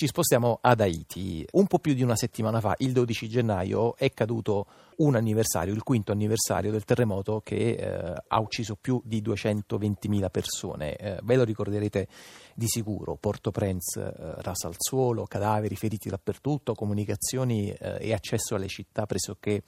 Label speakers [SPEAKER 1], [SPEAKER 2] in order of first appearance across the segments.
[SPEAKER 1] Ci spostiamo ad Haiti. Un po' più di una settimana fa, il 12 gennaio, è caduto un anniversario, il quinto anniversario del terremoto che eh, ha ucciso più di 220.000 persone. Eh, ve lo ricorderete di sicuro. Port-au-Prince eh, rasa al suolo, cadaveri feriti dappertutto, comunicazioni eh, e accesso alle città pressoché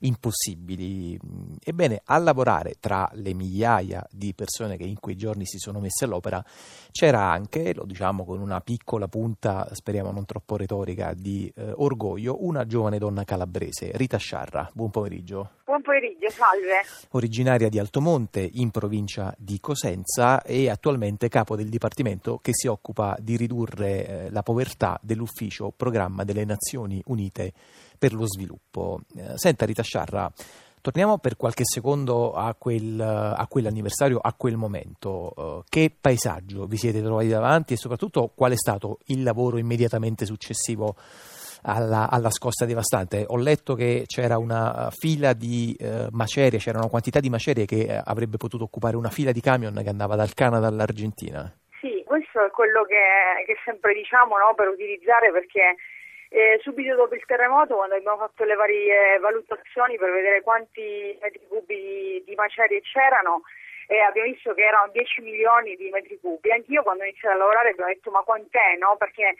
[SPEAKER 1] impossibili. Ebbene, a lavorare tra le migliaia di persone che in quei giorni si sono messe all'opera c'era anche, lo diciamo con una piccola punta, speriamo non troppo retorica, di eh, orgoglio, una giovane donna calabrese, Rita Sciarra. Buon pomeriggio.
[SPEAKER 2] Buon pomeriggio, salve.
[SPEAKER 1] Originaria di Altomonte, in provincia di Cosenza e attualmente capo del dipartimento che si occupa di ridurre eh, la povertà dell'ufficio programma delle Nazioni Unite per lo sviluppo. Eh, senta Rita Sciarra, torniamo per qualche secondo a, quel, a quell'anniversario, a quel momento. Uh, che paesaggio vi siete trovati davanti e soprattutto qual è stato il lavoro immediatamente successivo alla, alla, scossa devastante. Ho letto che c'era una fila di uh, macerie, c'era una quantità di macerie che avrebbe potuto occupare una fila di camion che andava dal Canada all'Argentina.
[SPEAKER 2] Sì, questo è quello che, che sempre diciamo no, per utilizzare perché eh, subito dopo il terremoto, quando abbiamo fatto le varie valutazioni per vedere quanti metri cubi di, di macerie c'erano, eh, abbiamo visto che erano 10 milioni di metri cubi. Anch'io quando ho iniziato a lavorare abbiamo detto ma quant'è, no? Perché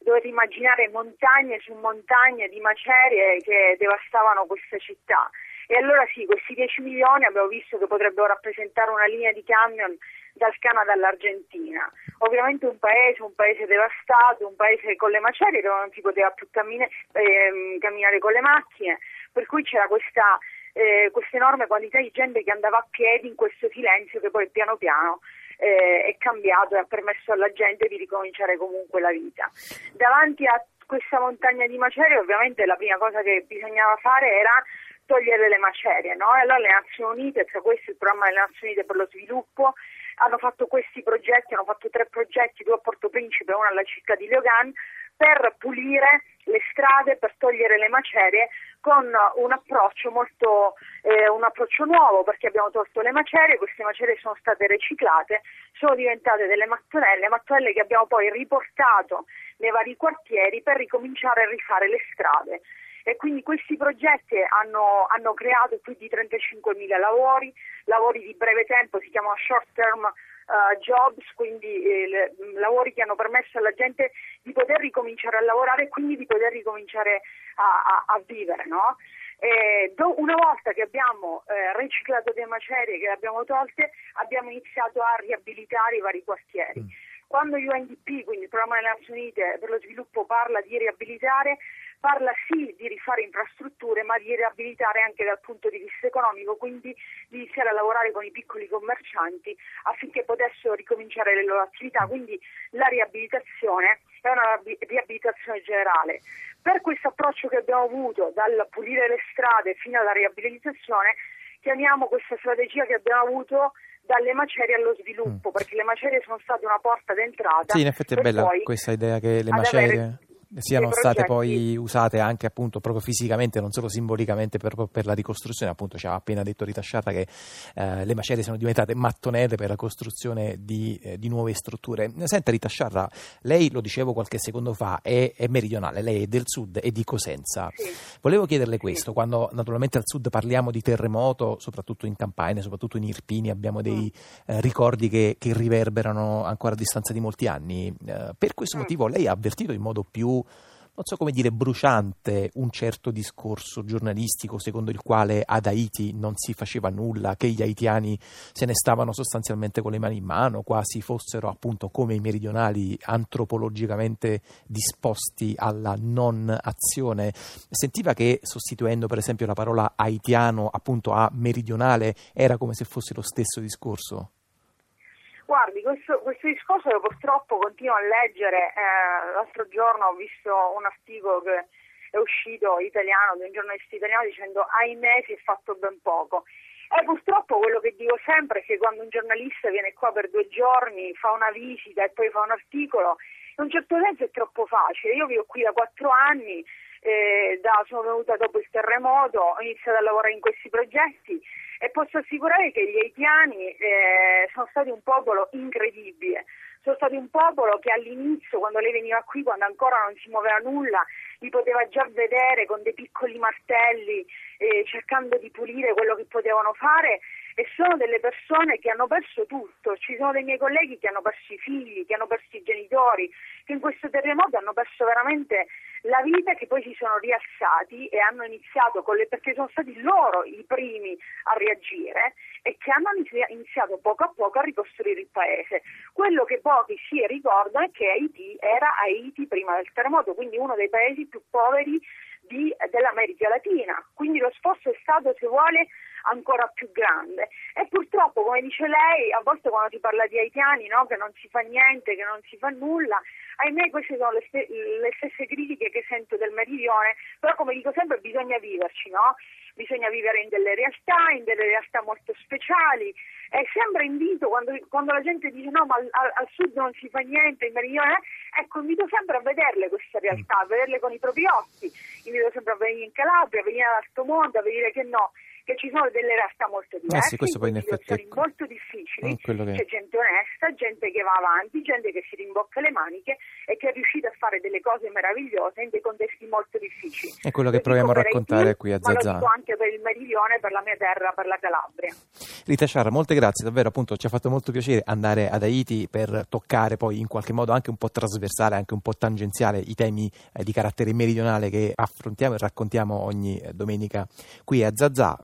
[SPEAKER 2] dovete immaginare montagne su montagne di macerie che devastavano questa città. E allora sì, questi 10 milioni abbiamo visto che potrebbero rappresentare una linea di camion dal Canada all'Argentina. Ovviamente un paese, un paese devastato, un paese con le macerie dove non si poteva più cammina, eh, camminare con le macchine, per cui c'era questa, eh, questa enorme quantità di gente che andava a piedi in questo silenzio che poi piano piano eh, è cambiato e ha permesso alla gente di ricominciare comunque la vita. Davanti a questa montagna di macerie ovviamente la prima cosa che bisognava fare era togliere le macerie, no? E allora le Nazioni Unite, tra questi il programma delle Nazioni Unite per lo sviluppo, hanno fatto questi progetti, hanno fatto tre progetti, due a Porto Principe e uno alla città di Leogan, per pulire le strade, per togliere le macerie con un approccio molto eh, un approccio nuovo perché abbiamo tolto le macerie, queste macerie sono state riciclate, sono diventate delle mattonelle, mattonelle che abbiamo poi riportato nei vari quartieri per ricominciare a rifare le strade. E quindi questi progetti hanno, hanno creato più di 35.000 lavori, lavori di breve tempo, si chiamano short term uh, jobs, quindi eh, le, lavori che hanno permesso alla gente di poter ricominciare a lavorare e quindi di poter ricominciare a, a, a vivere. No? Eh, do, una volta che abbiamo eh, riciclato le macerie, che le abbiamo tolte, abbiamo iniziato a riabilitare i vari quartieri. Mm. Quando UNDP, quindi il Programma delle Nazioni Unite per lo sviluppo, parla di riabilitare, parla sì di rifare infrastrutture ma di riabilitare anche dal punto di vista economico, quindi di iniziare a lavorare con i piccoli commercianti affinché potessero ricominciare le loro attività, quindi la riabilitazione è una riabilitazione generale. Per questo approccio che abbiamo avuto dal pulire le strade fino alla riabilitazione, chiamiamo questa strategia che abbiamo avuto dalle macerie allo sviluppo, mm. perché le macerie sono state una porta d'entrata.
[SPEAKER 1] Sì, in effetti è bella questa idea che le macerie... Avere siano state poi usate anche appunto proprio fisicamente, non solo simbolicamente per, per la ricostruzione, appunto ci ha appena detto Rita Sciarra che eh, le macerie sono diventate mattonelle per la costruzione di, eh, di nuove strutture. Senta Rita Sciarra, lei lo dicevo qualche secondo fa, è, è meridionale, lei è del sud, è di Cosenza. Sì. Volevo chiederle questo, quando naturalmente al sud parliamo di terremoto, soprattutto in Campania, soprattutto in Irpini, abbiamo dei mm. eh, ricordi che, che, riverberano ancora a distanza di molti anni. Eh, per questo mm. motivo lei ha avvertito in modo più non so come dire, bruciante un certo discorso giornalistico secondo il quale ad Haiti non si faceva nulla, che gli haitiani se ne stavano sostanzialmente con le mani in mano, quasi fossero appunto come i meridionali antropologicamente disposti alla non azione. Sentiva che sostituendo per esempio la parola haitiano appunto a meridionale era come se fosse lo stesso discorso?
[SPEAKER 2] Guardi, questo, questo discorso che purtroppo continuo a leggere, eh, l'altro giorno ho visto un articolo che è uscito italiano, di un giornalista italiano dicendo ahimè si è fatto ben poco. E purtroppo quello che dico sempre è che quando un giornalista viene qua per due giorni, fa una visita e poi fa un articolo, in un certo senso è troppo facile. Io vivo qui da quattro anni, eh, da, sono venuta dopo il terremoto, ho iniziato a lavorare in questi progetti e posso assicurare che gli haitiani eh, sono stati un popolo incredibile, sono stati un popolo che all'inizio, quando lei veniva qui, quando ancora non si muoveva nulla, li poteva già vedere con dei piccoli martelli, eh, cercando di pulire quello che potevano fare e sono delle persone che hanno perso tutto. Ci sono dei miei colleghi che hanno perso i figli, che hanno perso i genitori, che in questo terremoto hanno perso veramente la vita che poi si sono rialzati e hanno iniziato con le, perché sono stati loro i primi a reagire e che hanno iniziato poco a poco a ricostruire il paese. Quello che pochi si ricordano è che Haiti era Haiti prima del terremoto, quindi uno dei paesi più poveri di, dell'America Latina, quindi stato, se vuole, ancora più grande. E purtroppo, come dice lei, a volte quando si parla di haitiani, no, che non si fa niente, che non si fa nulla, ahimè queste sono le, st- le stesse critiche che sento del meridione, però come dico sempre bisogna viverci, no? bisogna vivere in delle realtà, in delle realtà molto speciali e sempre invito quando, quando la gente dice no ma al, al, sud non si fa niente, in meridione, ecco invito sempre a vederle queste realtà, a vederle con i propri occhi, invito sempre a venire in Calabria, a venire ad Altomonte, a vedere che no, che ci sono delle realtà molto diverse,
[SPEAKER 1] eh sì, effetti è...
[SPEAKER 2] molto difficili,
[SPEAKER 1] che...
[SPEAKER 2] c'è gente onesta, gente che va avanti, gente che si rimbocca le maniche e che è riuscita a fare delle cose meravigliose in dei contesti molto difficili.
[SPEAKER 1] È quello che proviamo a raccontare qui a Zazà.
[SPEAKER 2] Ma anche per il meridione, per la mia terra, per la Calabria.
[SPEAKER 1] Rita Sciarra, molte grazie, davvero appunto ci ha fatto molto piacere andare ad Haiti per toccare poi in qualche modo anche un po' trasversale, anche un po' tangenziale i temi eh, di carattere meridionale che affrontiamo e raccontiamo ogni domenica qui a Zazà.